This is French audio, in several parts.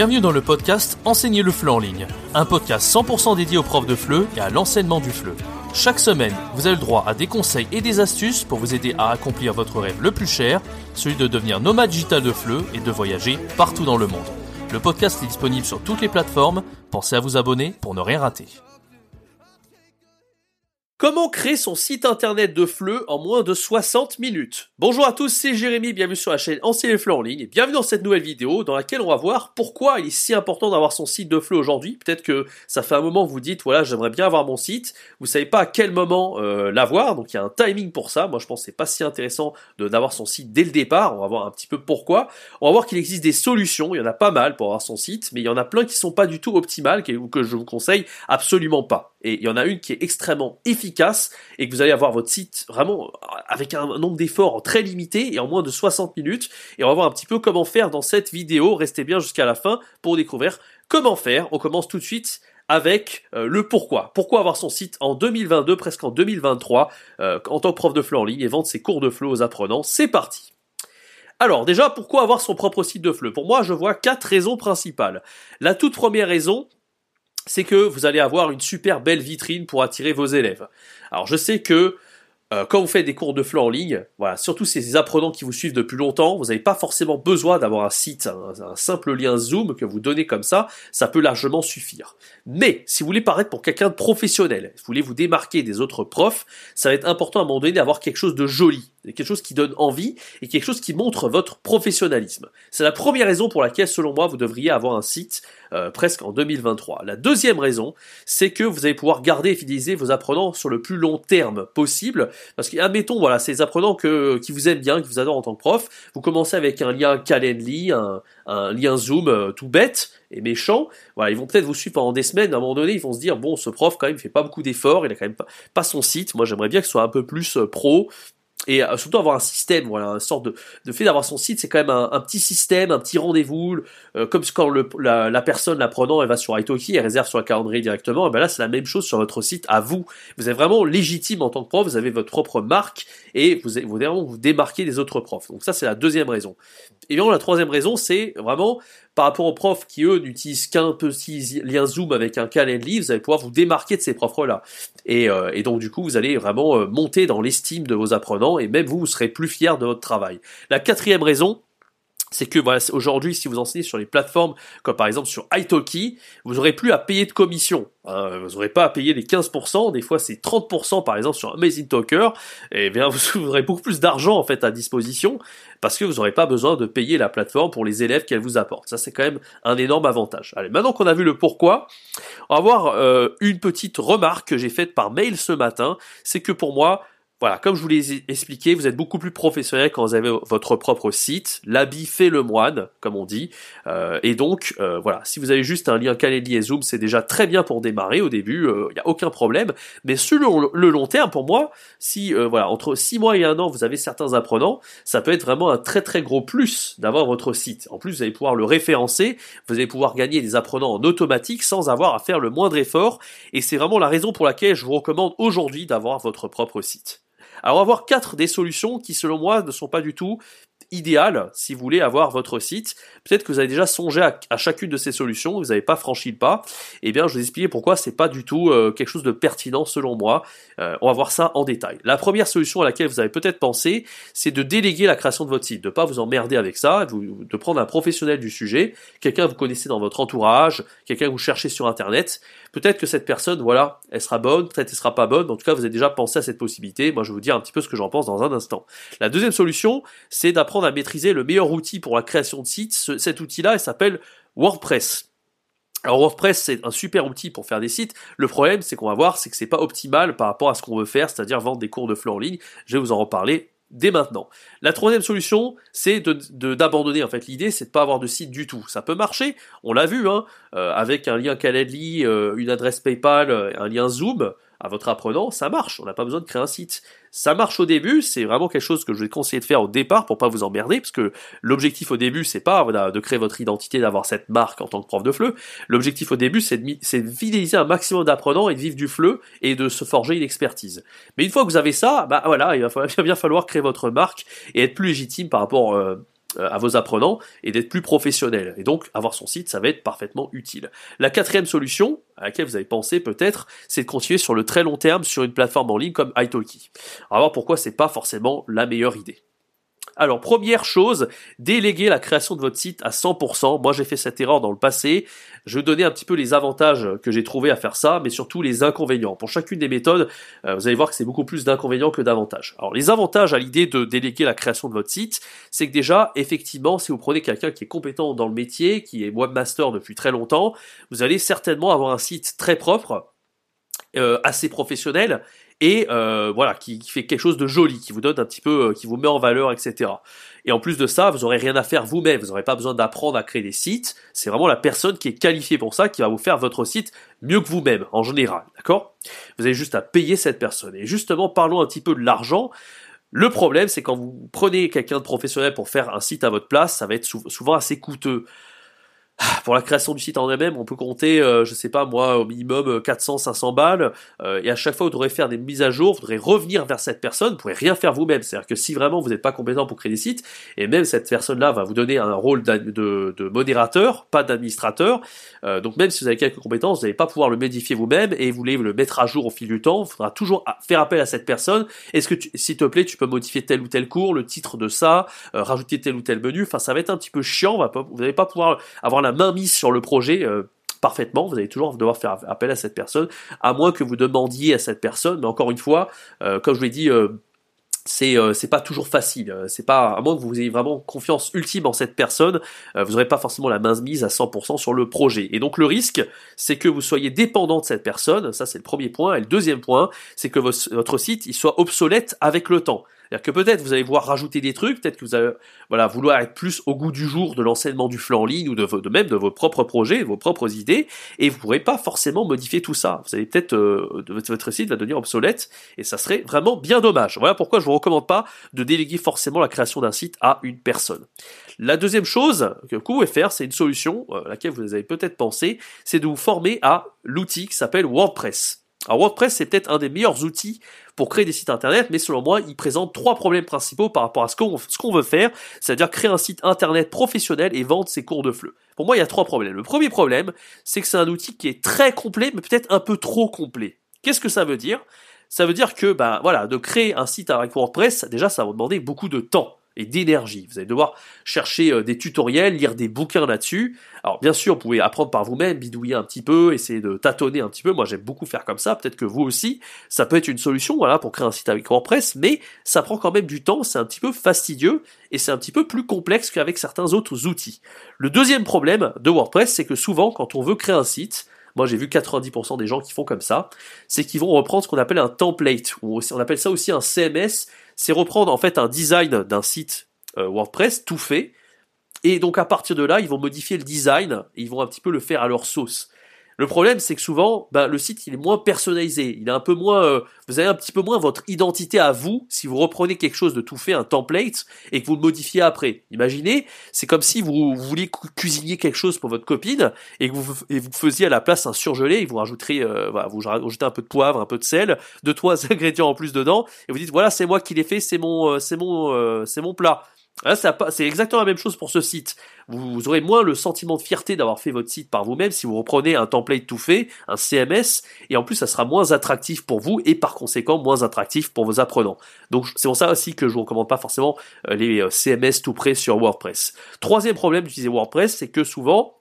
Bienvenue dans le podcast Enseigner le FLE en ligne, un podcast 100% dédié aux profs de FLE et à l'enseignement du FLE. Chaque semaine, vous avez le droit à des conseils et des astuces pour vous aider à accomplir votre rêve le plus cher, celui de devenir nomade digital de FLE et de voyager partout dans le monde. Le podcast est disponible sur toutes les plateformes, pensez à vous abonner pour ne rien rater. Comment créer son site internet de FLE en moins de 60 minutes? Bonjour à tous, c'est Jérémy, bienvenue sur la chaîne Ancien FLE en ligne et bienvenue dans cette nouvelle vidéo dans laquelle on va voir pourquoi il est si important d'avoir son site de FLE aujourd'hui. Peut-être que ça fait un moment que vous dites voilà j'aimerais bien avoir mon site, vous savez pas à quel moment euh, l'avoir, donc il y a un timing pour ça. Moi je pense que c'est pas si intéressant d'avoir son site dès le départ, on va voir un petit peu pourquoi. On va voir qu'il existe des solutions, il y en a pas mal pour avoir son site, mais il y en a plein qui sont pas du tout optimales, que, que je vous conseille absolument pas. Et il y en a une qui est extrêmement efficace et que vous allez avoir votre site vraiment avec un nombre d'efforts très limité et en moins de 60 minutes. Et on va voir un petit peu comment faire dans cette vidéo. Restez bien jusqu'à la fin pour découvrir comment faire. On commence tout de suite avec euh, le pourquoi. Pourquoi avoir son site en 2022, presque en 2023, euh, en tant que prof de FLE en ligne et vendre ses cours de FLE aux apprenants. C'est parti. Alors déjà, pourquoi avoir son propre site de FLE Pour moi, je vois quatre raisons principales. La toute première raison, c'est que vous allez avoir une super belle vitrine pour attirer vos élèves. Alors je sais que euh, quand vous faites des cours de FLE en ligne, voilà, surtout ces apprenants qui vous suivent depuis longtemps, vous n'avez pas forcément besoin d'avoir un site, un, simple lien Zoom que vous donnez comme ça, ça peut largement suffire. Mais si vous voulez paraître pour quelqu'un de professionnel, si vous voulez vous démarquer des autres profs, ça va être important à un moment donné d'avoir quelque chose de joli, quelque chose qui donne envie et quelque chose qui montre votre professionnalisme. C'est la première raison pour laquelle, selon moi, vous devriez avoir un site euh, presque en 2023. La deuxième raison, c'est que vous allez pouvoir garder et fidéliser vos apprenants sur le plus long terme possible, parce qu'admettons, voilà, ces apprenants que, qui vous aiment bien, qui vous adorent en tant que prof, vous commencez avec un lien Calendly, un, lien Zoom euh, tout bête et méchant, voilà, ils vont peut-être vous suivre pendant des semaines, à un moment donné, ils vont se dire, bon, ce prof, quand même, fait pas beaucoup d'efforts, il a quand même pas, pas son site, moi j'aimerais bien que ce soit un peu plus euh, pro, et euh, surtout avoir un système, voilà, une sorte de, de fait d'avoir son site, c'est quand même un, petit système, un petit rendez-vous, euh, comme quand le, la, la, personne l'apprenant, elle va sur Italki, elle réserve sur la calendrier directement, et ben là c'est la même chose sur votre site à vous. Vous êtes vraiment légitime en tant que prof, vous avez votre propre marque et vous vous vraiment vous démarquez des autres profs. Donc ça c'est la deuxième raison. Et bien la troisième raison, c'est vraiment par rapport aux profs qui eux n'utilisent qu'un petit lien Zoom avec un Calendly, vous allez pouvoir vous démarquer de ces profs-là. Et, euh, et, donc du coup, vous allez vraiment euh, monter dans l'estime de vos apprenants et même vous, vous serez plus fier de votre travail. La quatrième raison, c'est que voilà, aujourd'hui, si vous enseignez sur les plateformes comme par exemple sur Italki, vous n'aurez plus à payer de commission. Hein. vous n'aurez pas à payer les 15%, des fois c'est 30% par exemple sur Amazing Talker, et bien vous aurez beaucoup plus d'argent en fait à disposition parce que vous n'aurez pas besoin de payer la plateforme pour les élèves qu'elle vous apporte. Ça c'est quand même un énorme avantage. Allez, maintenant qu'on a vu le pourquoi, on va voir euh, une petite remarque que j'ai faite par mail ce matin, c'est que pour moi, voilà, comme je vous l'ai expliqué, vous êtes beaucoup plus professionnel quand vous avez votre propre site. L'habit fait le moine, comme on dit. Euh, et donc, euh, voilà, si vous avez juste un lien Calendly et Zoom, c'est déjà très bien pour démarrer au début. Il euh, n'y a aucun problème. Mais sur le, long terme, pour moi, si voilà, entre 6 mois et un an, vous avez certains apprenants, ça peut être vraiment un très très gros plus d'avoir votre site. En plus, vous allez pouvoir le référencer. Vous allez pouvoir gagner des apprenants en automatique sans avoir à faire le moindre effort. Et c'est vraiment la raison pour laquelle je vous recommande aujourd'hui d'avoir votre propre site. Alors on va voir quatre des solutions qui selon moi ne sont pas du tout idéal si vous voulez avoir votre site. Peut-être que vous avez déjà songé à, chacune de ces solutions, vous n'avez pas franchi le pas. Eh bien, je vais vous expliquer pourquoi c'est pas du tout euh, quelque chose de pertinent selon moi. Euh, on va voir ça en détail. La première solution à laquelle vous avez peut-être pensé, c'est de déléguer la création de votre site, de pas vous emmerder avec ça, de, prendre un professionnel du sujet, quelqu'un que vous connaissez dans votre entourage, quelqu'un que vous cherchez sur internet. Peut-être que cette personne, voilà, elle sera bonne, peut-être elle sera pas bonne. En tout cas, vous avez déjà pensé à cette possibilité. Moi, je vais vous dire un petit peu ce que j'en pense dans un instant. La deuxième solution, c'est d'apprendre à maîtriser le meilleur outil pour la création de sites. cet outil-là, il s'appelle WordPress. Alors WordPress c'est un super outil pour faire des sites. Le problème c'est qu'on va voir c'est que c'est pas optimal par rapport à ce qu'on veut faire, c'est-à-dire vendre des cours de fleurs en ligne. Je vais vous en reparler dès maintenant. La troisième solution, c'est d'abandonner. En fait, l'idée, c'est de pas avoir de site du tout. Ça peut marcher, on l'a vu, hein, euh, avec un lien Calendly, euh, une adresse PayPal, euh, un lien Zoom à votre apprenant, ça marche. On n'a pas besoin de créer un site. Ça marche au début, c'est vraiment quelque chose que je vais conseiller de faire au départ pour pas vous emmerder, parce que l'objectif au début, c'est pas de créer votre identité, d'avoir cette marque en tant que prof de FLE. L'objectif au début, c'est de, fidéliser un maximum d'apprenants et de vivre du FLE et de se forger une expertise. Mais une fois que vous avez ça, bah voilà, il va bien falloir créer votre marque et être plus légitime par rapport euh, à vos apprenants et d'être plus professionnel. Et donc, avoir son site, ça va être parfaitement utile. La quatrième solution, à laquelle vous avez pensé peut-être, c'est de continuer sur le très long terme sur une plateforme en ligne comme italki. Voir pourquoi c'est pas forcément la meilleure idée. Alors, première chose, déléguer la création de votre site à 100%. Moi, j'ai fait cette erreur dans le passé. Je vais donner un petit peu les avantages que j'ai trouvé à faire ça, mais surtout les inconvénients. Pour chacune des méthodes, euh, vous allez voir que c'est beaucoup plus d'inconvénients que d'avantages. Alors, les avantages à l'idée de déléguer la création de votre site, c'est que déjà, effectivement, si vous prenez quelqu'un qui est compétent dans le métier, qui est webmaster depuis très longtemps, vous allez certainement avoir un site très propre, euh, assez professionnel et euh, voilà qui, qui, fait quelque chose de joli, qui vous donne un petit peu, euh, qui vous met en valeur, etc. Et en plus de ça, vous aurez rien à faire vous-même, vous n'aurez pas besoin d'apprendre à créer des sites. C'est vraiment la personne qui est qualifiée pour ça qui va vous faire votre site mieux que vous-même en général, d'accord? Vous avez juste à payer cette personne. Et justement, parlons un petit peu de l'argent. Le problème, c'est quand vous prenez quelqu'un de professionnel pour faire un site à votre place, ça va être souvent assez coûteux. Pour la création du site en elle-même, on peut compter, euh, je sais pas moi, au minimum 400-500 euh, balles. Euh, et à chaque fois, vous devrez faire des mises à jour, vous devrez revenir vers cette personne. Vous pourrez rien faire vous-même. C'est-à-dire que si vraiment vous n'êtes pas compétent pour créer des sites, et même cette personne-là va vous donner un rôle de, de, modérateur, pas d'administrateur. donc même si vous avez quelques compétences, vous n'allez pas pouvoir le modifier vous-même et vous voulez le mettre à jour au fil du temps. Il faudra toujours faire appel à cette personne. Est-ce que, s'il te plaît, tu peux modifier tel ou tel cours, le titre de ça, rajouter tel ou tel menu. Enfin, ça va être un petit peu chiant. vous n'allez pas pouvoir avoir la main mise sur le projet euh, parfaitement, vous allez toujours devoir faire appel à cette personne, à moins que vous demandiez à cette personne, mais encore une fois, euh, comme je l'ai dit, euh, c'est c'est pas toujours facile. C'est pas à moins que vous ayez vraiment confiance ultime en cette personne, vous n'aurez pas forcément la main mise à 100% sur le projet. Et donc le risque, c'est que vous soyez dépendant de cette personne. Ça c'est le premier point. Et le deuxième point, c'est que votre site il soit obsolète avec le temps. C'est-à-dire que peut-être vous allez voir rajouter des trucs, peut-être que vous allez voilà, vouloir être plus au goût du jour de l'enseignement du flux en ligne ou de, même de vos propres projets, vos propres idées, et vous ne pourrez pas forcément modifier tout ça. Vous allez peut-être, euh, votre site va devenir obsolète, et ça serait vraiment bien dommage. Voilà pourquoi je vous recommande pas de déléguer forcément la création d'un site à une personne. La deuxième chose que vous pouvez faire, c'est une solution, euh, à laquelle vous avez peut-être pensé, c'est de vous former à l'outil qui s'appelle WordPress. Alors WordPress, c'est peut-être un des meilleurs outils pour créer des sites internet, mais selon moi, il présente trois problèmes principaux par rapport à ce qu'on veut faire, c'est-à-dire créer un site internet professionnel et vendre ses cours de fleu. Pour moi, il y a trois problèmes. Le premier problème, c'est que c'est un outil qui est très complet, mais peut-être un peu trop complet. Qu'est-ce que ça veut dire? Ça veut dire que, bah voilà, de créer un site avec WordPress, déjà, ça va demander beaucoup de temps et d'énergie. Vous allez devoir chercher euh, des tutoriels, lire des bouquins là-dessus. Alors bien sûr, vous pouvez apprendre par vous-même, bidouiller un petit peu, essayer de tâtonner un petit peu. Moi, j'aime beaucoup faire comme ça. Peut-être que vous aussi, ça peut être une solution, voilà, pour créer un site avec WordPress, mais ça prend quand même du temps. C'est un petit peu fastidieux et c'est un petit peu plus complexe qu'avec certains autres outils. Le deuxième problème de WordPress, c'est que souvent, quand on veut créer un site, moi j'ai vu 90% des gens qui font comme ça, c'est qu'ils vont reprendre ce qu'on appelle un template, ou on appelle ça aussi un CMS, c'est reprendre en fait un design d'un site euh, WordPress tout fait, et donc à partir de là, ils vont modifier le design, et ils vont un petit peu le faire à leur sauce. Le problème, c'est que souvent, ben, le site il est moins personnalisé, il est un peu moins, euh, vous avez un petit peu moins votre identité à vous si vous reprenez quelque chose de tout fait, un template, et que vous le modifiez après. Imaginez, c'est comme si vous, vouliez cuisiner quelque chose pour votre copine et que vous, et vous faisiez à la place un surgelé, et vous rajouterez, euh, voilà, vous rajoutez un peu de poivre, un peu de sel, deux trois ingrédients en plus dedans, et vous dites voilà c'est moi qui l'ai fait, c'est mon, euh, c'est mon, c'est mon plat. Là, c'est exactement la même chose pour ce site. Vous, aurez moins le sentiment de fierté d'avoir fait votre site par vous-même si vous reprenez un template tout fait, un CMS, et en plus ça sera moins attractif pour vous et par conséquent moins attractif pour vos apprenants. Donc c'est pour ça aussi que je vous recommande pas forcément euh, les euh, CMS tout prêts sur WordPress. Troisième problème d'utiliser WordPress, c'est que souvent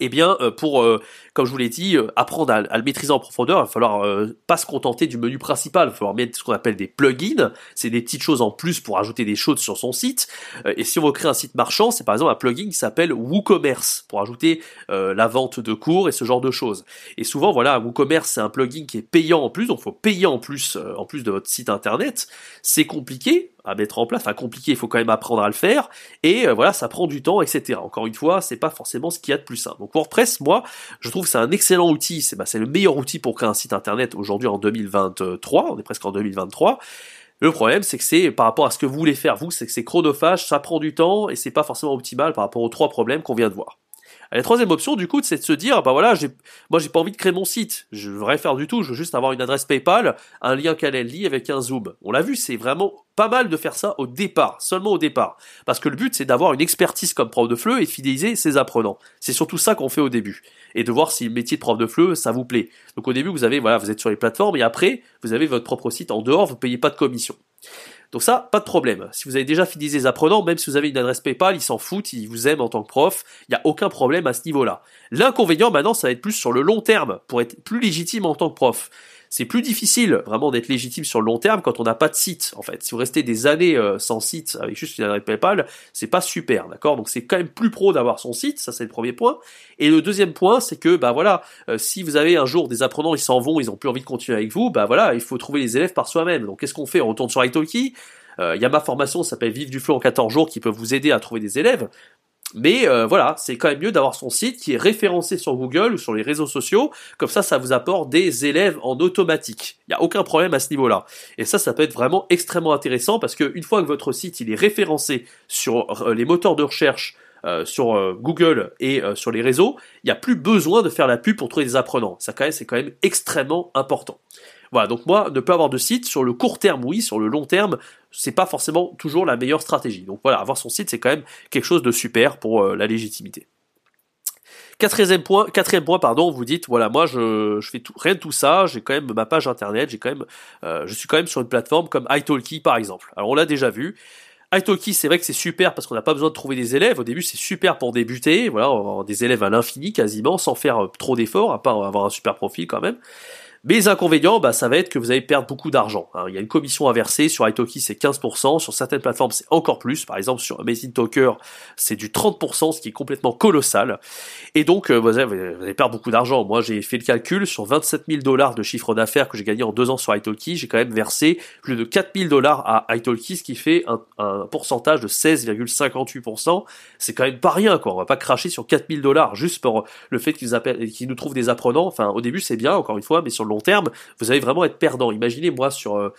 eh bien, euh, pour, euh, comme je vous l'ai dit, euh, apprendre à, le maîtriser en profondeur, il va falloir pas se contenter du menu principal, il va falloir mettre ce qu'on appelle des plugins, c'est des petites choses en plus pour ajouter des choses sur son site. et si on veut créer un site marchand, c'est par exemple un plugin qui s'appelle WooCommerce, pour ajouter la vente de cours et ce genre de choses. Et souvent, voilà, WooCommerce, c'est un plugin qui est payant en plus, donc il faut payer en plus, en plus de votre site internet. C'est compliqué, à mettre en place, enfin compliqué, il faut quand même apprendre à le faire, et euh, voilà, ça prend du temps, etc. Encore une fois, c'est pas forcément ce qu'il y a de plus simple. Donc WordPress, moi, je trouve que c'est un excellent outil, c'est bah, le meilleur outil pour créer un site internet aujourd'hui en 2023, on est presque en 2023. Le problème, c'est que c'est par rapport à ce que vous voulez faire vous, c'est que c'est chronophage, ça prend du temps et c'est pas forcément optimal par rapport aux trois problèmes qu'on vient de voir. La troisième option, du coup, c'est de se dire, bah voilà, j'ai, moi, j'ai pas envie de créer mon site. Je veux rien faire du tout. Je veux juste avoir une adresse PayPal, un lien Calendly avec un zoom. On l'a vu, c'est vraiment pas mal de faire ça au départ, seulement au départ. Parce que le but, c'est d'avoir une expertise comme prof de FLE et de fidéliser ses apprenants. C'est surtout ça qu'on fait au début. Et de voir si le métier de prof de FLE, ça vous plaît. Donc au début, vous avez, voilà, vous êtes sur les plateformes et après, vous avez votre propre site en dehors, vous payez pas de commission. Donc ça, pas de problème. Si vous avez déjà fidélisé les apprenants, même si vous avez une adresse PayPal, ils s'en foutent, ils vous aiment en tant que prof, il n'y a aucun problème à ce niveau-là. L'inconvénient maintenant, ça va être plus sur le long terme, pour être plus légitime en tant que prof c'est plus difficile vraiment d'être légitime sur le long terme quand on n'a pas de site. En fait, si vous restez des années euh, sans site avec juste une adresse PayPal, c'est pas super, d'accord? Donc c'est quand même plus pro d'avoir son site, ça c'est le premier point. Et le deuxième point, c'est que bah voilà, euh, si vous avez un jour des apprenants, ils s'en vont, ils ont plus envie de continuer avec vous, bah voilà, il faut trouver les élèves par soi-même. Donc qu'est-ce qu'on fait? On retourne sur Italki? Euh, il y a ma formation, ça s'appelle Vive du Flow en 14 jours, qui peut vous aider à trouver des élèves. Mais euh, voilà, c'est quand même mieux d'avoir son site qui est référencé sur Google ou sur les réseaux sociaux. Comme ça, ça vous apporte des élèves en automatique. Il n'y a aucun problème à ce niveau-là. Et ça, ça peut être vraiment extrêmement intéressant parce qu'une fois que votre site il est référencé sur euh, les moteurs de recherche, euh, sur Google et sur les réseaux, il n'y a plus besoin de faire la pub pour trouver des apprenants. Ça, quand c'est quand même extrêmement important. Voilà, donc moi, ne pas avoir de site sur le court terme, oui, sur le long terme, c'est pas forcément toujours la meilleure stratégie. Donc voilà, avoir son site, c'est quand même quelque chose de super pour euh, la légitimité. Quatrième point, quatrième point, pardon, vous dites, voilà, moi je, je fais rien de tout ça, j'ai quand même ma page internet, j'ai quand même, euh, je suis quand même sur une plateforme comme italki par exemple. Alors on l'a déjà vu. Italki, c'est vrai que c'est super parce qu'on n'a pas besoin de trouver des élèves. Au début, c'est super pour débuter, voilà, avoir des élèves à l'infini quasiment, sans faire euh, trop d'efforts, à part avoir un super profil quand même. Mais les inconvénients, bah, ça va être que vous allez perdre beaucoup d'argent. Hein. Il y a une commission à verser, sur Italki c'est 15%, sur certaines plateformes c'est encore plus, par exemple sur Amazing Talker c'est du 30%, ce qui est complètement colossal. Et donc euh, vous, allez, perdre beaucoup d'argent. Moi j'ai fait le calcul, sur 27 000 dollars de chiffre d'affaires que j'ai gagné en deux ans sur Italki, j'ai quand même versé plus de 4 000 dollars à Italki, ce qui fait un, pourcentage de 16,58%. C'est quand même pas rien, quoi. On va pas cracher sur 4 000 dollars juste pour le fait qu'ils qu'ils nous trouvent des apprenants. Enfin au début c'est bien, encore une fois, mais sur long terme, vous allez vraiment être perdant. Imaginez moi sur euh,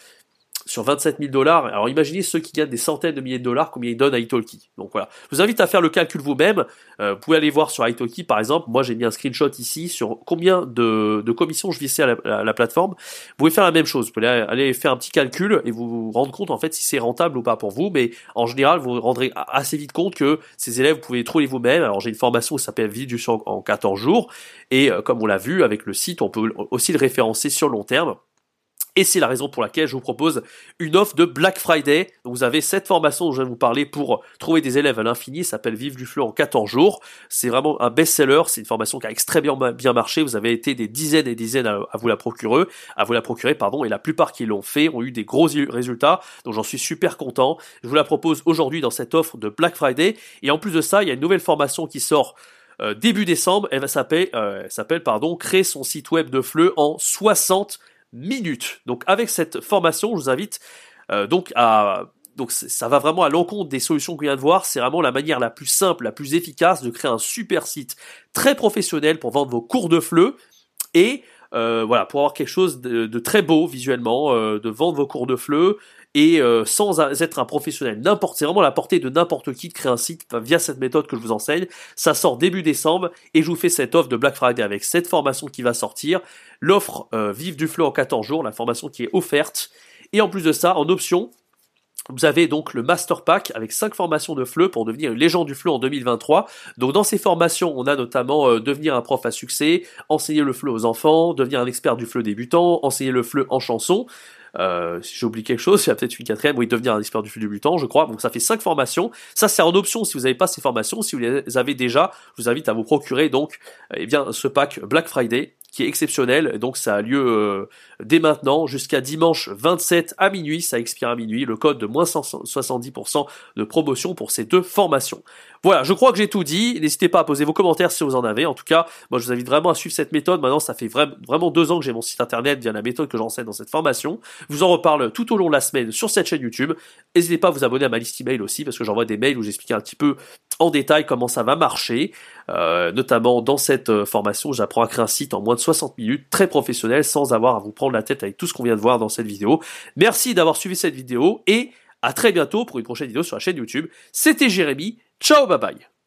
sur 27 000 dollars. Alors imaginez ceux qui gagnent des centaines de milliers de dollars, combien ils donnent à Italki. Donc voilà. Je vous invite à faire le calcul vous-même. Euh, vous pouvez aller voir sur Italki par exemple. Moi j'ai mis un screenshot ici sur combien de, de commissions je vissais à la, plateforme. Vous pouvez faire la même chose. Vous pouvez aller faire un petit calcul et vous vous rendre compte en fait si c'est rentable ou pas pour vous. Mais en général, vous vous rendrez assez vite compte que ces élèves, vous pouvez les trouver vous-même. Alors j'ai une formation qui s'appelle Vie en 14 jours. Et euh, comme on l'a vu avec le site, on peut aussi le référencer sur long terme. Et c'est la raison pour laquelle je vous propose une offre de Black Friday. vous avez cette formation dont je vais vous parler pour trouver des élèves à l'infini, s'appelle Vive du fleu en 14 jours. C'est vraiment un best-seller, c'est une formation qui a extrêmement bien marché. Vous avez été des dizaines et dizaines à, vous la procurer, à vous la procurer, pardon, et la plupart qui l'ont fait ont eu des gros résultats. Donc j'en suis super content. Je vous la propose aujourd'hui dans cette offre de Black Friday. Et en plus de ça, il y a une nouvelle formation qui sort euh, début décembre. Elle va euh, s'appelle pardon, créer son site web de fleu en 60 minutes. Donc avec cette formation, je vous invite euh, donc à donc ça va vraiment à l'encontre des solutions que je viens de voir. C'est vraiment la manière la plus simple, la plus efficace de créer un super site très professionnel pour vendre vos cours de fleu et euh, voilà pour avoir quelque chose de, très beau visuellement, euh, de vendre vos cours de fleu et euh, sans être un professionnel. N'importe, c'est vraiment la portée de n'importe qui de créer un site via cette méthode que je vous enseigne. Ça sort début décembre et je vous fais cette offre de Black Friday avec cette formation qui va sortir, l'offre euh, Vive du Flow en 14 jours, la formation qui est offerte. Et en plus de ça, en option, vous avez donc le Master Pack avec 5 formations de FLE pour devenir une légende du FLE en 2023. Donc dans ces formations, on a notamment euh, devenir un prof à succès, enseigner le FLE aux enfants, devenir un expert du FLE débutant, enseigner le FLE en chanson. Euh, si j'ai oublié quelque chose, il y a peut-être une quatrième, oui, devenir un expert du flux débutant, je crois. Donc ça fait cinq formations. Ça, c'est en option si vous n'avez pas ces formations. Si vous les avez déjà, je vous invite à vous procurer donc eh bien ce pack Black Friday qui est exceptionnel. Donc ça a lieu euh, dès maintenant jusqu'à dimanche 27 à minuit. Ça expire à minuit. Le code de moins 70% de promotion pour ces deux formations. Voilà, je crois que j'ai tout dit. N'hésitez pas à poser vos commentaires si vous en avez. En tout cas, moi je vous invite vraiment à suivre cette méthode. Maintenant, ça fait vraiment deux ans que j'ai mon site internet via la méthode que j'enseigne dans cette formation. Je vous en reparle tout au long de la semaine sur cette chaîne YouTube. N'hésitez pas à vous abonner à ma liste email aussi parce que j'envoie des mails où j'explique un petit peu en détail comment ça va marcher. Euh, notamment dans cette euh, formation, j'apprends à créer un site en moins de 60 minutes, très professionnel, sans avoir à vous prendre la tête avec tout ce qu'on vient de voir dans cette vidéo. Merci d'avoir suivi cette vidéo et à très bientôt pour une prochaine vidéo sur la chaîne YouTube. C'était Jérémy. Ciao, bye bye.